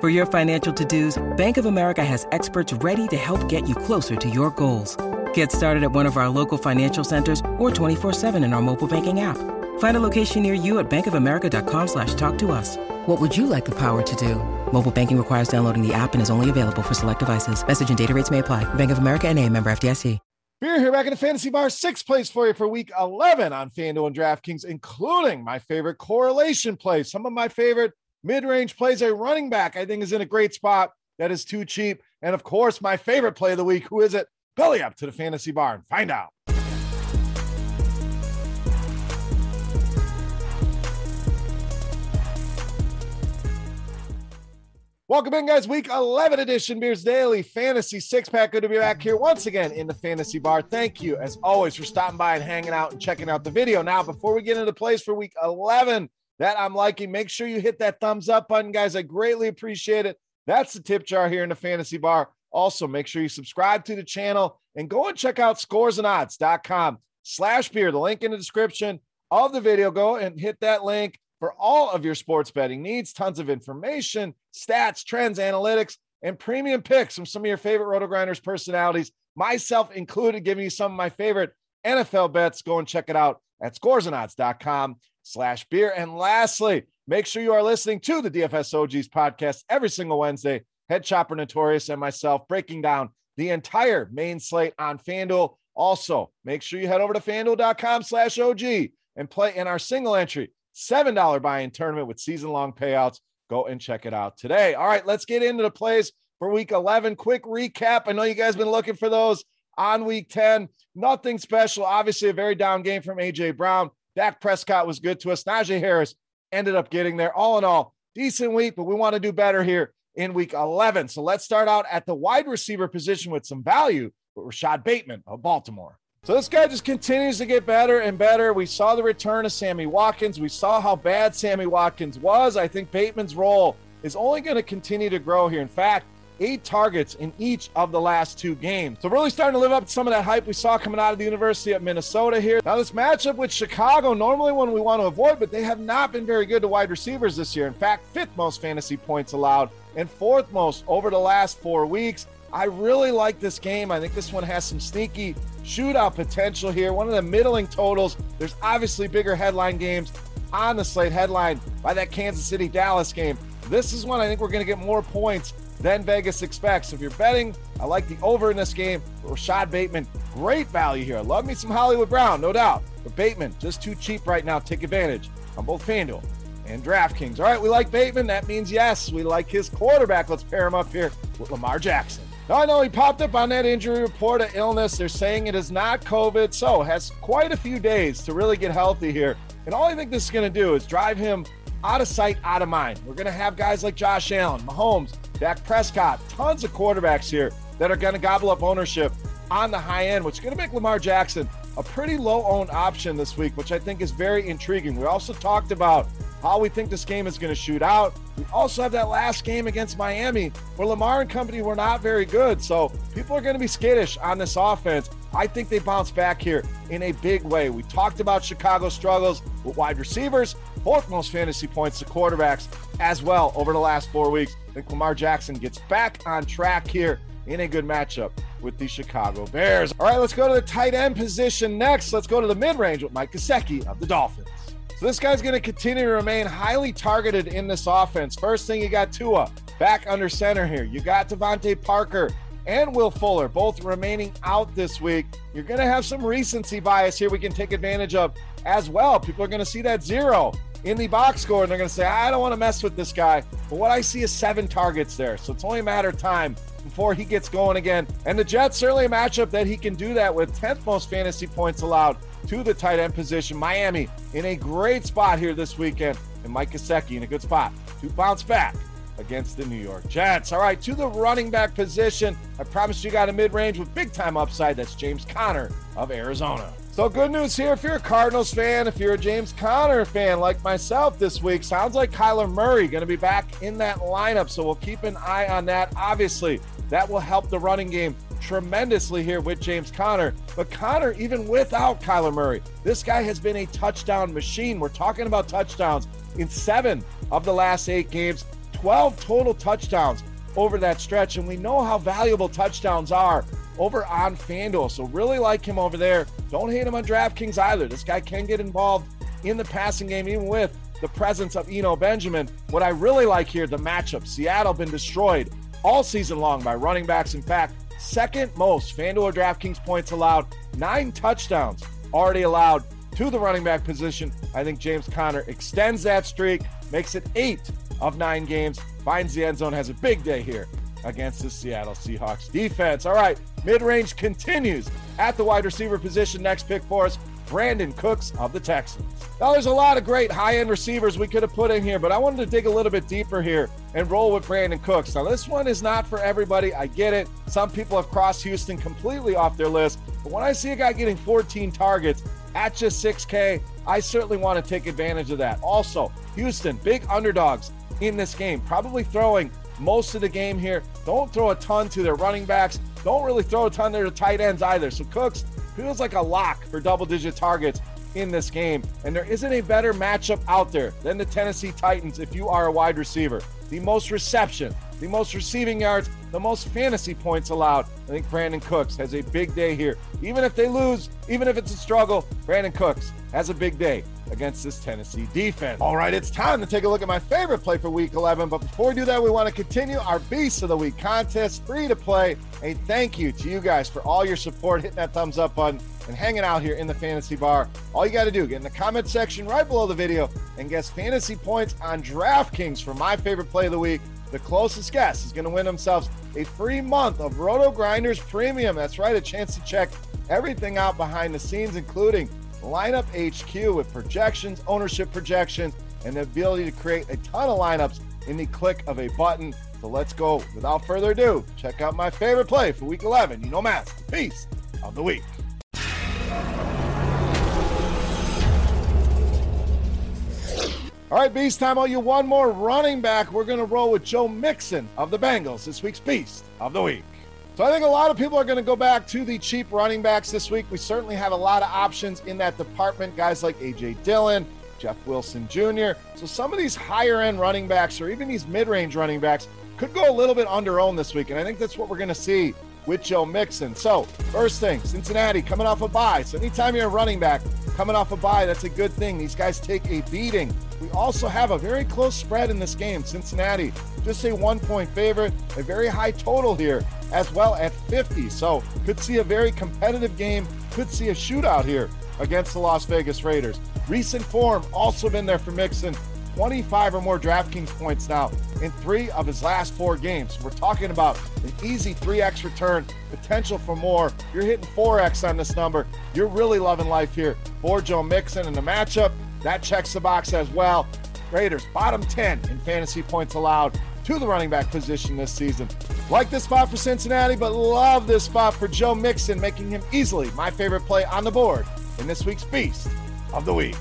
For your financial to-dos, Bank of America has experts ready to help get you closer to your goals. Get started at one of our local financial centers or 24-7 in our mobile banking app. Find a location near you at bankofamerica.com slash talk to us. What would you like the power to do? Mobile banking requires downloading the app and is only available for select devices. Message and data rates may apply. Bank of America and a member FDIC. Beer here back in the fantasy bar. Six plays for you for week 11 on FanDuel and DraftKings, including my favorite correlation play. Some of my favorite mid-range plays. A running back I think is in a great spot. That is too cheap. And of course, my favorite play of the week. Who is it? Belly up to the fantasy bar and find out. Welcome in, guys. Week 11 edition Beers Daily Fantasy Six Pack. Good to be back here once again in the Fantasy Bar. Thank you, as always, for stopping by and hanging out and checking out the video. Now, before we get into plays for week 11 that I'm liking, make sure you hit that thumbs up button, guys. I greatly appreciate it. That's the tip jar here in the Fantasy Bar. Also, make sure you subscribe to the channel and go and check out scoresandodds.com slash beer. The link in the description of the video. Go and hit that link for all of your sports betting needs. Tons of information, stats, trends, analytics, and premium picks from some of your favorite RotoGrinders personalities, myself included, giving you some of my favorite NFL bets. Go and check it out at scoresandodds.com slash beer. And lastly, make sure you are listening to the DFS OGs podcast every single Wednesday. Headchopper Notorious and myself breaking down the entire main slate on FanDuel. Also, make sure you head over to fanduel.com slash OG and play in our single entry $7 buy-in tournament with season-long payouts. Go and check it out today. All right, let's get into the plays for week 11. Quick recap. I know you guys been looking for those on week 10. Nothing special. Obviously, a very down game from AJ Brown. Dak Prescott was good to us. Najee Harris ended up getting there. All in all, decent week, but we want to do better here in week 11. So let's start out at the wide receiver position with some value with Rashod Bateman of Baltimore. So this guy just continues to get better and better. We saw the return of Sammy Watkins. We saw how bad Sammy Watkins was. I think Bateman's role is only going to continue to grow here. In fact, eight targets in each of the last two games. So really starting to live up to some of that hype we saw coming out of the University of Minnesota here. Now this matchup with Chicago, normally one we want to avoid, but they have not been very good to wide receivers this year. In fact, fifth most fantasy points allowed and fourth most over the last four weeks. I really like this game. I think this one has some sneaky shootout potential here. One of the middling totals. There's obviously bigger headline games on the slate, headline by that Kansas City Dallas game. This is one I think we're going to get more points than Vegas expects. If you're betting, I like the over in this game. Rashod Bateman, great value here. Love me some Hollywood Brown, no doubt. But Bateman, just too cheap right now. Take advantage on both FanDuel and DraftKings. All right, we like Bateman. That means yes, we like his quarterback. Let's pair him up here with Lamar Jackson. Now, I know he popped up on that injury report of illness. They're saying it is not COVID, so has quite a few days to really get healthy here. And all I think this is going to do is drive him out of sight, out of mind. We're going to have guys like Josh Allen, Mahomes, Dak Prescott, tons of quarterbacks here that are going to gobble up ownership on the high end, which is going to make Lamar Jackson a pretty low owned option this week, which I think is very intriguing. We also talked about how we think this game is going to shoot out. We also have that last game against Miami where Lamar and company were not very good. So people are going to be skittish on this offense. I think they bounce back here in a big way. We talked about Chicago struggles with wide receivers, fourth most fantasy points to quarterbacks as well over the last four weeks. I think Lamar Jackson gets back on track here in a good matchup with the Chicago Bears. All right, let's go to the tight end position next. Let's go to the mid range with Mike Gesicki of the Dolphins. So this guy's going to continue to remain highly targeted in this offense. First thing, you got Tua back under center here. You got DeVante Parker and Will Fuller both remaining out this week. You're going to have some recency bias here we can take advantage of as well. People are going to see that zero in the box score and they're going to say, I don't want to mess with this guy. But what I see is seven targets there. So it's only a matter of time before he gets going again. And the Jets certainly a matchup that he can do that with 10th most fantasy points allowed to the tight end position. Miami in a great spot here this weekend. And Mike Gesicki in a good spot to bounce back against the New York Jets. All right, to the running back position. I promised you got a mid range with big time upside. That's James Conner of Arizona. So, good news here if you're a Cardinals fan, if you're a James Conner fan like myself this week, sounds like Kyler Murray going to be back in that lineup. So, we'll keep an eye on that. Obviously, that will help the running game tremendously here with James Conner. But Conner, even without Kyler Murray, this guy has been a touchdown machine. We're talking about touchdowns in seven of the last eight games, 12 total touchdowns over that stretch. And we know how valuable touchdowns are over on FanDuel. So really like him over there. Don't hate him on DraftKings either. This guy can get involved in the passing game, even with the presence of Eno Benjamin. What I really like here, the matchup. Seattle been destroyed all season long by running backs. In fact, second most FanDuel or DraftKings points allowed, nine touchdowns already allowed to the running back position. I think James Conner extends that streak, makes it eight of nine games, finds the end zone, has a big day here against the Seattle Seahawks defense. All right, mid range continues at the wide receiver position. Next pick for us, Brandin Cooks of the Texans. Now, there's a lot of great high end receivers we could have put in here, but I wanted to dig a little bit deeper here and roll with Brandin Cooks. Now, this one is not for everybody. I get it. Some people have crossed Houston completely off their list. But when I see a guy getting 14 targets at just 6K, I certainly want to take advantage of that. Also, Houston, big underdogs in this game, probably throwing most of the game here. Don't throw a ton to their running backs. Don't really throw a ton to their tight ends either. So Cooks feels like a lock for double digit targets in this game. And there isn't a better matchup out there than the Tennessee Titans if you are a wide receiver. The most reception, the most receiving yards, the most fantasy points allowed. I think Brandin Cooks has a big day here. Even if they lose, even if it's a struggle, Brandin Cooks has a big day against this Tennessee defense. All right, it's time to take a look at my favorite play for week 11. But before we do that, we want to continue our Beast of the Week contest, free to play. A thank you to you guys for all your support, hitting that thumbs up button, and hanging out here in the fantasy bar. All you got to do, get in the comment section right below the video and guess fantasy points on DraftKings for my favorite play of the week. The closest guess is going to win themselves a free month of RotoGrinders Premium. That's right, a chance to check everything out behind the scenes, including Lineup HQ with projections, ownership projections, and the ability to create a ton of lineups in the click of a button. So let's go. Without further ado, check out my favorite play for week 11. You know, the Beast of the week. All right, Beast time. All you one more running back. We're going to roll with Joe Mixon of the Bengals, this week's Beast of the Week. So I think a lot of people are going to go back to the cheap running backs this week. We certainly have a lot of options in that department. Guys like A.J. Dillon, Jeff Wilson Jr. So some of these higher end running backs or even these mid range running backs could go a little bit under owned this week. And I think that's what we're going to see with Joe Mixon. So, first thing, Cincinnati coming off a bye. So, anytime you're a running back coming off a bye, that's a good thing. These guys take a beating. We also have a very close spread in this game. Cincinnati, just a one point favorite, a very high total here as well at 50. So, could see a very competitive game, could see a shootout here against the Las Vegas Raiders. Recent form also been there for Mixon. 25 or more DraftKings points now in three of his last four games. We're talking about an easy 3x return, potential for more. You're hitting 4x on this number. You're really loving life here for Joe Mixon in the matchup. That checks the box as well. Raiders, bottom 10 in fantasy points allowed to the running back position this season. Like this spot for Cincinnati, but love this spot for Joe Mixon, making him easily my favorite play on the board in this week's Beast of the Week.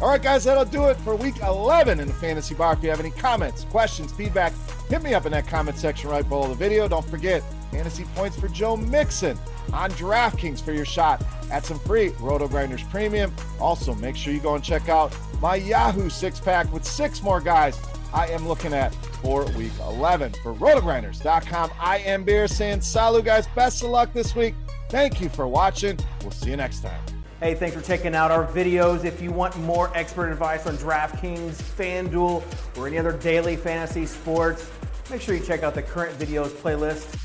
All right, guys, that'll do it for week 11 in the Fantasy Bar. If you have any comments, questions, feedback, hit me up in that comment section right below the video. Don't forget, fantasy points for Joe Mixon on DraftKings for your shot at some free RotoGrinders Premium. Also, make sure you go and check out my Yahoo six pack with six more guys I am looking at for week 11. For rotogrinders.com, I am Beer saying salut, guys. Best of luck this week. Thank you for watching. We'll see you next time. Hey, thanks for checking out our videos. If you want more expert advice on DraftKings, FanDuel, or any other daily fantasy sports, make sure you check out the current videos playlist